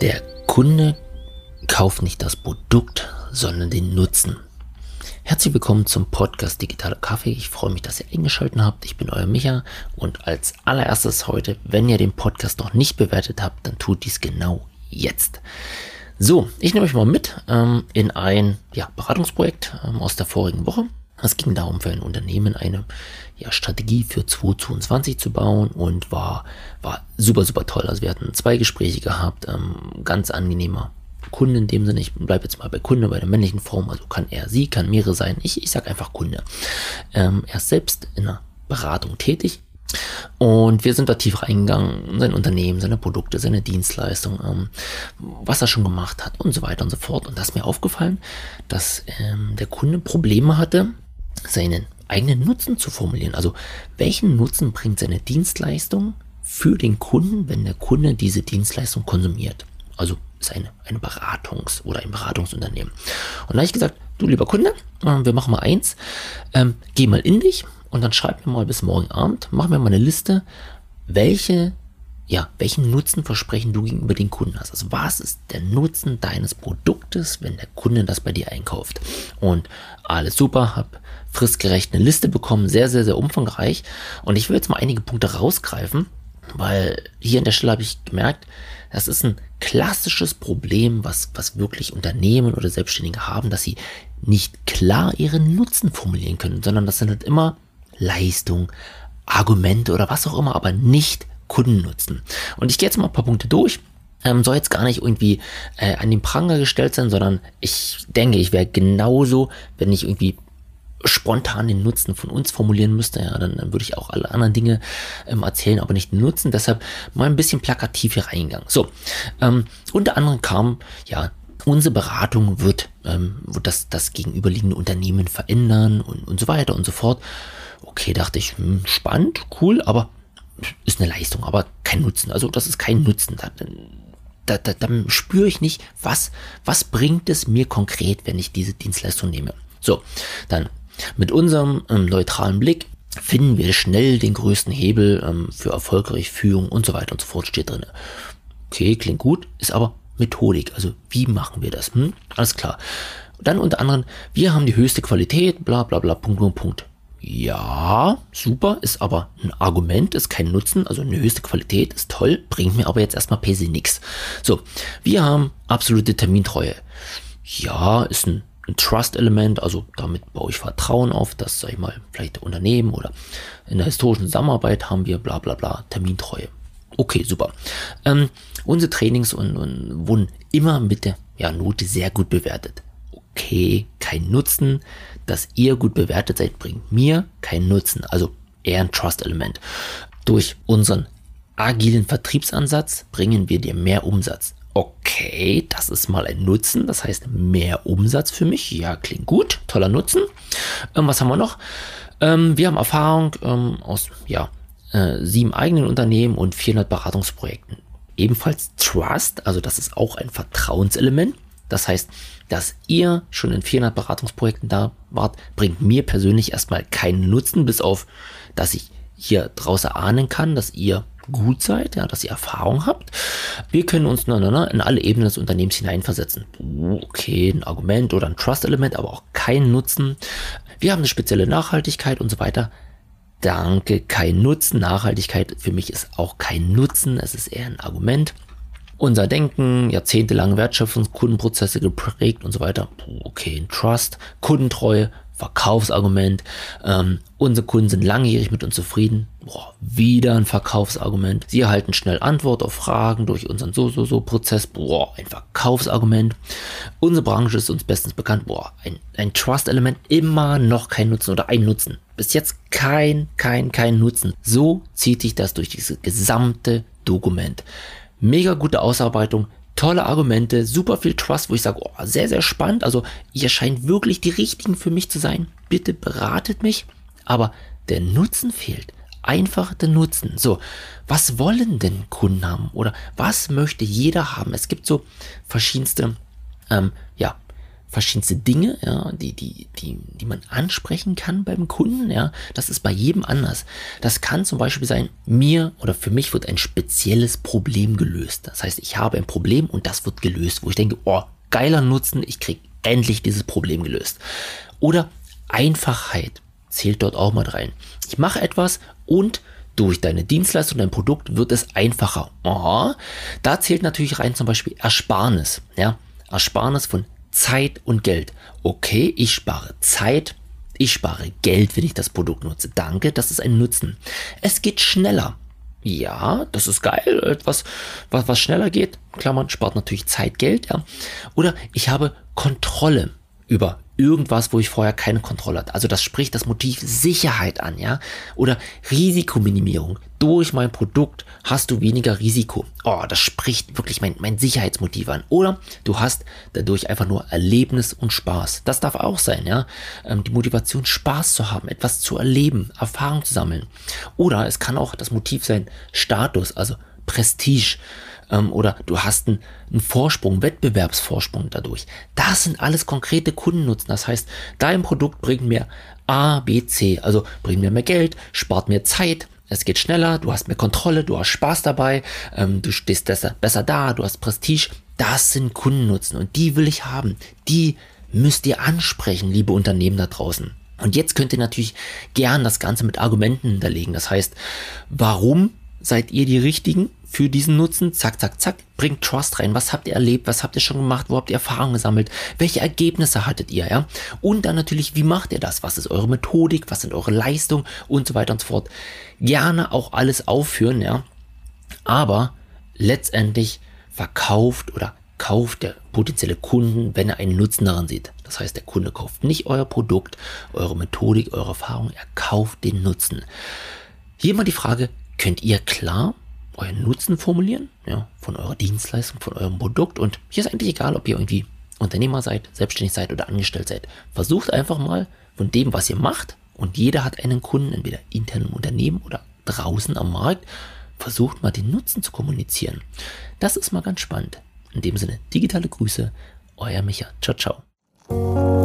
Der Kunde kauft nicht das Produkt, sondern den Nutzen. Herzlich willkommen zum Podcast Digitaler Kaffee. Ich freue mich, dass ihr eingeschaltet habt. Ich bin euer Micha und als allererstes heute, wenn ihr den Podcast noch nicht bewertet habt, dann tut dies genau jetzt. So, ich nehme euch mal mit ähm, in ein ja, Beratungsprojekt ähm, aus der vorigen Woche. Es ging darum, für ein Unternehmen eine ja, Strategie für 2022 zu bauen und war, war super, super toll. Also wir hatten zwei Gespräche gehabt, ähm, ganz angenehmer Kunde in dem Sinne. Ich bleibe jetzt mal bei Kunde, bei der männlichen Form. Also kann er, sie, kann mehrere sein. Ich, ich sage einfach Kunde. Ähm, er ist selbst in einer Beratung tätig. Und wir sind da tief reingegangen, sein Unternehmen, seine Produkte, seine Dienstleistung, ähm, was er schon gemacht hat und so weiter und so fort. Und da ist mir aufgefallen, dass ähm, der Kunde Probleme hatte, seinen eigenen Nutzen zu formulieren. Also welchen Nutzen bringt seine Dienstleistung für den Kunden, wenn der Kunde diese Dienstleistung konsumiert? Also ist eine, eine Beratungs- oder ein Beratungsunternehmen. Und da habe ich gesagt, du lieber Kunde, äh, wir machen mal eins, ähm, geh mal in dich und dann schreib mir mal bis morgen Abend, mach mir mal eine Liste, welche ja, welchen Nutzenversprechen du gegenüber den Kunden hast. Also was ist der Nutzen deines Produktes, wenn der Kunde das bei dir einkauft? Und alles super, hab fristgerecht eine Liste bekommen, sehr, sehr, sehr umfangreich. Und ich will jetzt mal einige Punkte rausgreifen, weil hier an der Stelle habe ich gemerkt, das ist ein klassisches Problem, was, was wirklich Unternehmen oder Selbstständige haben, dass sie nicht klar ihren Nutzen formulieren können, sondern das sind halt immer Leistung, Argumente oder was auch immer, aber nicht Kundennutzen. Und ich gehe jetzt mal ein paar Punkte durch. Ähm, soll jetzt gar nicht irgendwie äh, an den Pranger gestellt sein, sondern ich denke, ich wäre genauso, wenn ich irgendwie spontan den Nutzen von uns formulieren müsste, ja, dann, dann würde ich auch alle anderen Dinge ähm, erzählen, aber nicht den Nutzen. Deshalb mal ein bisschen plakativ hier reingegangen. So, ähm, unter anderem kam, ja, unsere Beratung wird, ähm, wird das, das gegenüberliegende Unternehmen verändern und, und so weiter und so fort. Okay, dachte ich, hm, spannend, cool, aber ist eine Leistung, aber kein Nutzen. Also das ist kein Nutzen. Da, da, da, da spüre ich nicht, was, was bringt es mir konkret, wenn ich diese Dienstleistung nehme. So, dann mit unserem ähm, neutralen Blick finden wir schnell den größten Hebel ähm, für erfolgreiche Führung und so weiter und so fort steht drin. Okay, klingt gut, ist aber Methodik. Also wie machen wir das? Hm? Alles klar. Dann unter anderem, wir haben die höchste Qualität, bla bla bla, Punkt, Punkt, Punkt. Ja, super, ist aber ein Argument, ist kein Nutzen, also eine höchste Qualität, ist toll, bringt mir aber jetzt erstmal per nichts. So, wir haben absolute Termintreue. Ja, ist ein, ein Trust-Element, also damit baue ich Vertrauen auf, dass, sag ich mal, vielleicht Unternehmen oder in der historischen Zusammenarbeit haben wir bla bla bla Termintreue. Okay, super. Ähm, unsere Trainings und, und wurden immer mit der ja, Note sehr gut bewertet okay, kein Nutzen. Dass ihr gut bewertet seid, bringt mir keinen Nutzen. Also eher ein Trust-Element. Durch unseren agilen Vertriebsansatz bringen wir dir mehr Umsatz. Okay, das ist mal ein Nutzen, das heißt mehr Umsatz für mich. Ja, klingt gut, toller Nutzen. Ähm, was haben wir noch? Ähm, wir haben Erfahrung ähm, aus ja, äh, sieben eigenen Unternehmen und 400 Beratungsprojekten. Ebenfalls Trust, also das ist auch ein Vertrauenselement. Das heißt, dass ihr schon in 400 Beratungsprojekten da wart, bringt mir persönlich erstmal keinen Nutzen, bis auf, dass ich hier draußen ahnen kann, dass ihr gut seid, ja, dass ihr Erfahrung habt. Wir können uns na, na, na, in alle Ebenen des Unternehmens hineinversetzen. Okay, ein Argument oder ein Trust-Element, aber auch kein Nutzen. Wir haben eine spezielle Nachhaltigkeit und so weiter. Danke, kein Nutzen. Nachhaltigkeit für mich ist auch kein Nutzen, es ist eher ein Argument unser Denken, jahrzehntelange Wertschöpfungskundenprozesse geprägt und so weiter. Okay, Trust, Kundentreue, Verkaufsargument. Ähm, unsere Kunden sind langjährig mit uns zufrieden. Boah, wieder ein Verkaufsargument. Sie erhalten schnell Antwort auf Fragen durch unseren so-so-so-Prozess. Boah, ein Verkaufsargument. Unsere Branche ist uns bestens bekannt. Boah, ein, ein Trust-Element. Immer noch kein Nutzen oder ein Nutzen. Bis jetzt kein, kein, kein Nutzen. So zieht sich das durch dieses gesamte Dokument. Mega gute Ausarbeitung, tolle Argumente, super viel Trust, wo ich sage, oh, sehr, sehr spannend. Also ihr scheint wirklich die richtigen für mich zu sein. Bitte beratet mich. Aber der Nutzen fehlt. Einfach der Nutzen. So, was wollen denn Kunden haben? Oder was möchte jeder haben? Es gibt so verschiedenste, ähm, ja, verschiedenste Dinge, ja, die, die, die, die man ansprechen kann beim Kunden, ja. Das ist bei jedem anders. Das kann zum Beispiel sein, mir oder für mich wird ein spezielles Problem gelöst. Das heißt, ich habe ein Problem und das wird gelöst, wo ich denke, oh, geiler Nutzen, ich kriege endlich dieses Problem gelöst. Oder Einfachheit zählt dort auch mal rein. Ich mache etwas und durch deine Dienstleistung, dein Produkt wird es einfacher. Aha. Da zählt natürlich rein zum Beispiel Ersparnis. Ja? Ersparnis von Zeit und Geld. Okay, ich spare Zeit, ich spare Geld, wenn ich das Produkt nutze. Danke, das ist ein Nutzen. Es geht schneller. Ja, das ist geil. Etwas, was, was schneller geht. Klammern, spart natürlich Zeit, Geld, ja. Oder ich habe Kontrolle über irgendwas, wo ich vorher keine Kontrolle hatte. Also das spricht das Motiv Sicherheit an, ja? Oder Risikominimierung. Durch mein Produkt hast du weniger Risiko. Oh, das spricht wirklich mein, mein Sicherheitsmotiv an. Oder du hast dadurch einfach nur Erlebnis und Spaß. Das darf auch sein, ja? Ähm, die Motivation, Spaß zu haben, etwas zu erleben, Erfahrung zu sammeln. Oder es kann auch das Motiv sein, Status, also Prestige ähm, oder du hast einen, einen Vorsprung, Wettbewerbsvorsprung dadurch. Das sind alles konkrete Kundennutzen. Das heißt, dein Produkt bringt mir A, B, C, also bringt mir mehr Geld, spart mir Zeit, es geht schneller, du hast mehr Kontrolle, du hast Spaß dabei, ähm, du stehst besser, besser da, du hast Prestige. Das sind Kundennutzen und die will ich haben. Die müsst ihr ansprechen, liebe Unternehmen da draußen. Und jetzt könnt ihr natürlich gern das Ganze mit Argumenten hinterlegen. Das heißt, warum seid ihr die Richtigen? Für diesen Nutzen, zack, zack, zack, bringt Trust rein. Was habt ihr erlebt? Was habt ihr schon gemacht? Wo habt ihr Erfahrungen gesammelt? Welche Ergebnisse hattet ihr, ja? Und dann natürlich, wie macht ihr das? Was ist eure Methodik? Was sind eure Leistungen? Und so weiter und so fort. Gerne auch alles aufführen, ja? Aber letztendlich verkauft oder kauft der potenzielle Kunden, wenn er einen Nutzen daran sieht. Das heißt, der Kunde kauft nicht euer Produkt, eure Methodik, eure Erfahrung, er kauft den Nutzen. Hier mal die Frage, könnt ihr klar euren Nutzen formulieren, ja, von eurer Dienstleistung, von eurem Produkt. Und hier ist eigentlich egal, ob ihr irgendwie Unternehmer seid, selbstständig seid oder angestellt seid. Versucht einfach mal von dem, was ihr macht, und jeder hat einen Kunden, entweder intern im Unternehmen oder draußen am Markt, versucht mal den Nutzen zu kommunizieren. Das ist mal ganz spannend. In dem Sinne, digitale Grüße, euer Micha. Ciao, ciao.